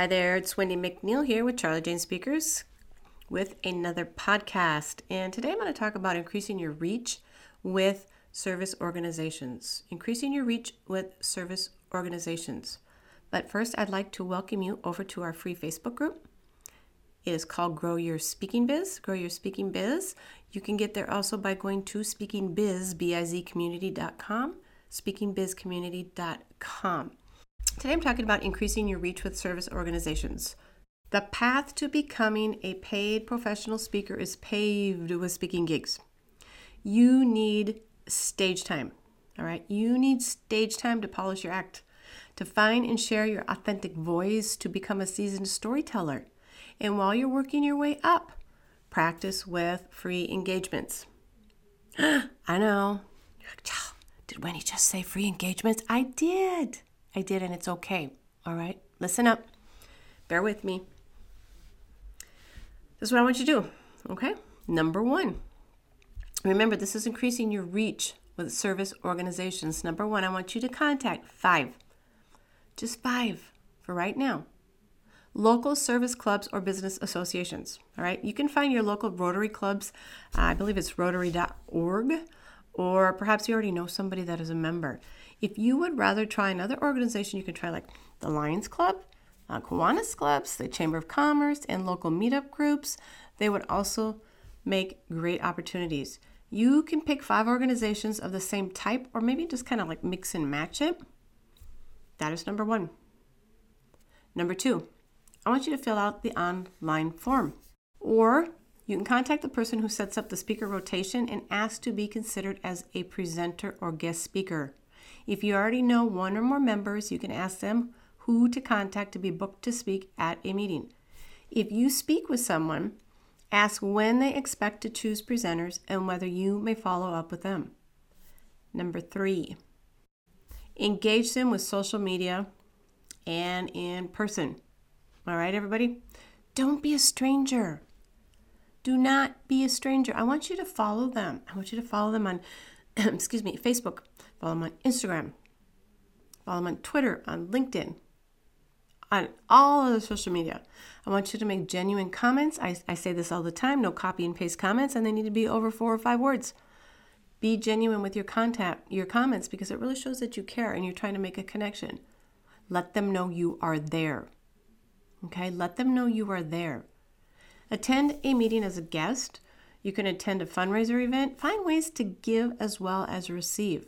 Hi there, it's Wendi McNeil here with Charli Jane Speakers with another podcast. And today I'm going to talk about increasing your reach with service organizations. Increasing your reach with service organizations. But first, I'd like to welcome you over to our free Facebook group. It is called Grow Your Speaking Biz. Grow Your Speaking Biz. You can get there also by going to speakingbiz, B-I-Z community.com, speakingbizcommunity.com. Today I'm talking about increasing your reach with service organizations. The path to becoming a paid professional speaker is paved with speaking gigs. You need stage time, all right? You need stage time to polish your act, to find and share your authentic voice, to become a seasoned storyteller. And while you're working your way up, practice with free engagements. I know. Did Wendi just say free engagements? I did. I did, and it's okay. All right? Listen up. Bear with me. This is what I want you to do. Okay? Number one. Remember, this is increasing your reach with service organizations. Number one, I want you to contact five, just five for right now. Local service clubs or business associations. All right, you can find your local Rotary clubs. I believe it's rotary.org, or perhaps you already know somebody that is a member. If you would rather try another organization, you can try like the Lions Club, uh, Kiwanis Clubs, the Chamber of Commerce, and local meetup groups. They would also make great opportunities. You can pick five organizations of the same type, or maybe just kind of like mix and match it. That is number one. Number two, I want you to fill out the online form. Or you can contact the person who sets up the speaker rotation and ask to be considered as a presenter or guest speaker. If you already know one or more members, you can ask them who to contact to be booked to speak at a meeting. If you speak with someone, ask when they expect to choose presenters and whether you may follow up with them. Number three, engage them with social media and in person. All right, everybody? Don't be a stranger. Do not be a stranger. I want you to follow them. I want you to follow them on, excuse me, Facebook, Follow them on Instagram. Follow them on Twitter, on LinkedIn, on all of the social media. I want you to make genuine comments. I, I say this all the time no copy and paste comments, and they need to be over four or five words. Be genuine with your contact, your comments, because it really shows that you care and you're trying to make a connection. Let them know you are there. Okay, let them know you are there. Attend a meeting as a guest. You can attend a fundraiser event. Find ways to give as well as receive.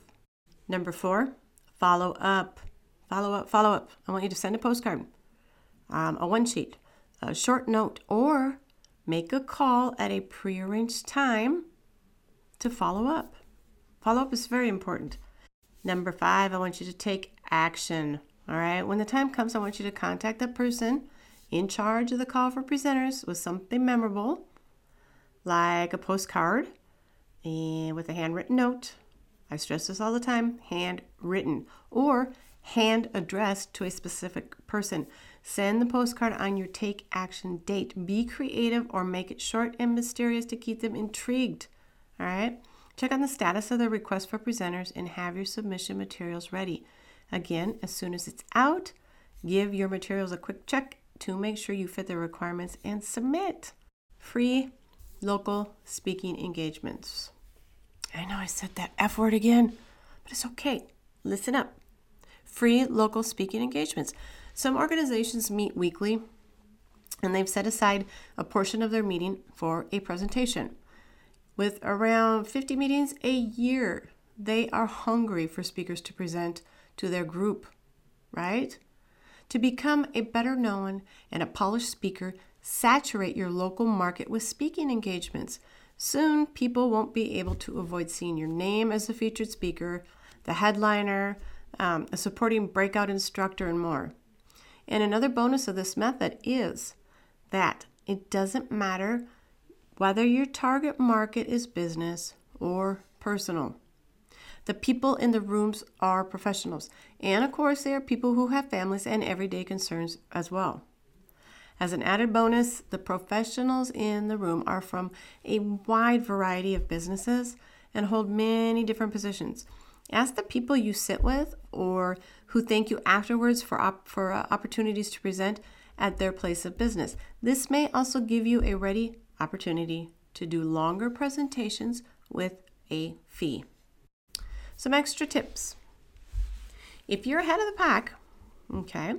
Number four, follow up. Follow up, follow up. I want you to send a postcard, um, a one sheet, a short note, or make a call at a prearranged time to follow up. Follow up is very important. Number five, I want you to take action. All right. When the time comes, I want you to contact the person in charge of the call for presenters with something memorable, like a postcard and with a handwritten note I stress this all the time handwritten or hand addressed to a specific person. Send the postcard on your take action date. Be creative or make it short and mysterious to keep them intrigued. All right? Check on the status of the request for presenters and have your submission materials ready. Again, as soon as it's out, give your materials a quick check to make sure you fit the requirements and submit. Free local speaking engagements. I know I said that F word again, but it's okay. Listen up. Free local speaking engagements. Some organizations meet weekly and they've set aside a portion of their meeting for a presentation. With around 50 meetings a year, they are hungry for speakers to present to their group, right? To become a better known and a polished speaker, saturate your local market with speaking engagements. Soon, people won't be able to avoid seeing your name as the featured speaker, the headliner, um, a supporting breakout instructor, and more. And another bonus of this method is that it doesn't matter whether your target market is business or personal. The people in the rooms are professionals, and of course, they are people who have families and everyday concerns as well. As an added bonus, the professionals in the room are from a wide variety of businesses and hold many different positions. Ask the people you sit with or who thank you afterwards for, op- for uh, opportunities to present at their place of business. This may also give you a ready opportunity to do longer presentations with a fee. Some extra tips. If you're ahead of the pack, okay,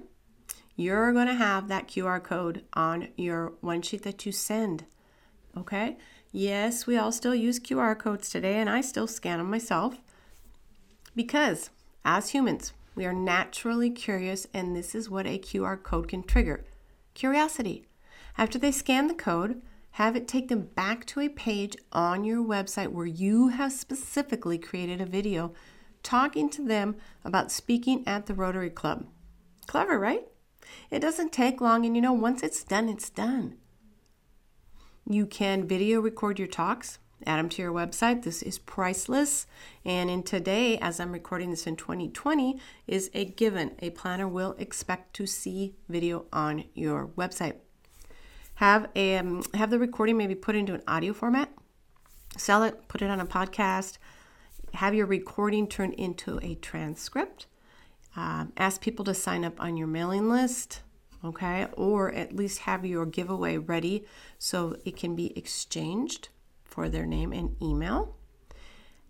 you're going to have that QR code on your one sheet that you send. Okay? Yes, we all still use QR codes today, and I still scan them myself because as humans, we are naturally curious, and this is what a QR code can trigger curiosity. After they scan the code, have it take them back to a page on your website where you have specifically created a video talking to them about speaking at the Rotary Club. Clever, right? It doesn't take long, and you know, once it's done, it's done. You can video record your talks, add them to your website. This is priceless. And in today, as I'm recording this in 2020, is a given. A planner will expect to see video on your website. Have a um, have the recording maybe put into an audio format. Sell it, put it on a podcast. Have your recording turned into a transcript. Um, ask people to sign up on your mailing list okay? Or at least have your giveaway ready so it can be exchanged for their name and email.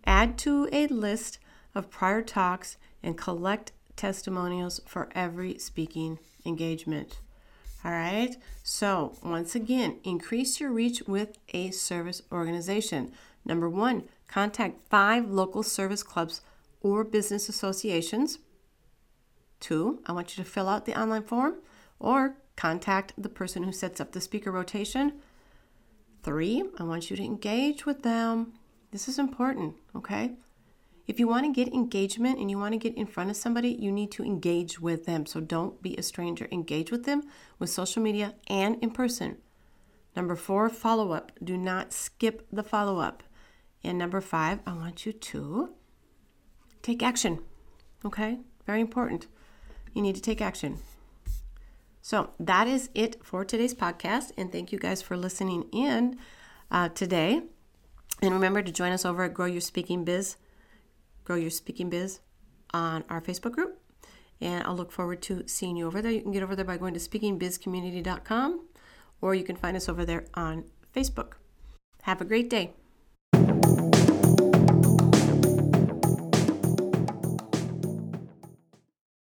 Add to a list of prior talks and collect testimonials for every speaking engagement. All right, so once again, increase your reach with a service organization. Number one, contact five local service clubs or business associations. Two, I want you to fill out the online form or contact the person who sets up the speaker rotation. Three, I want you to engage with them. This is important, okay? If you want to get engagement and you want to get in front of somebody, you need to engage with them. So don't be a stranger. Engage with them with social media and in person. Number four, follow up. Do not skip the follow up. And number five, I want you to take action. Okay? Very important. You need to take action. So that is it for today's podcast. And thank you guys for listening in uh, today. And remember to join us over at Grow Your Speaking Biz, Grow Your Speaking Biz on our Facebook group. And I'll look forward to seeing you over there. You can get over there by going to speakingbizcommunity.com or you can find us over there on Facebook. Have a great day.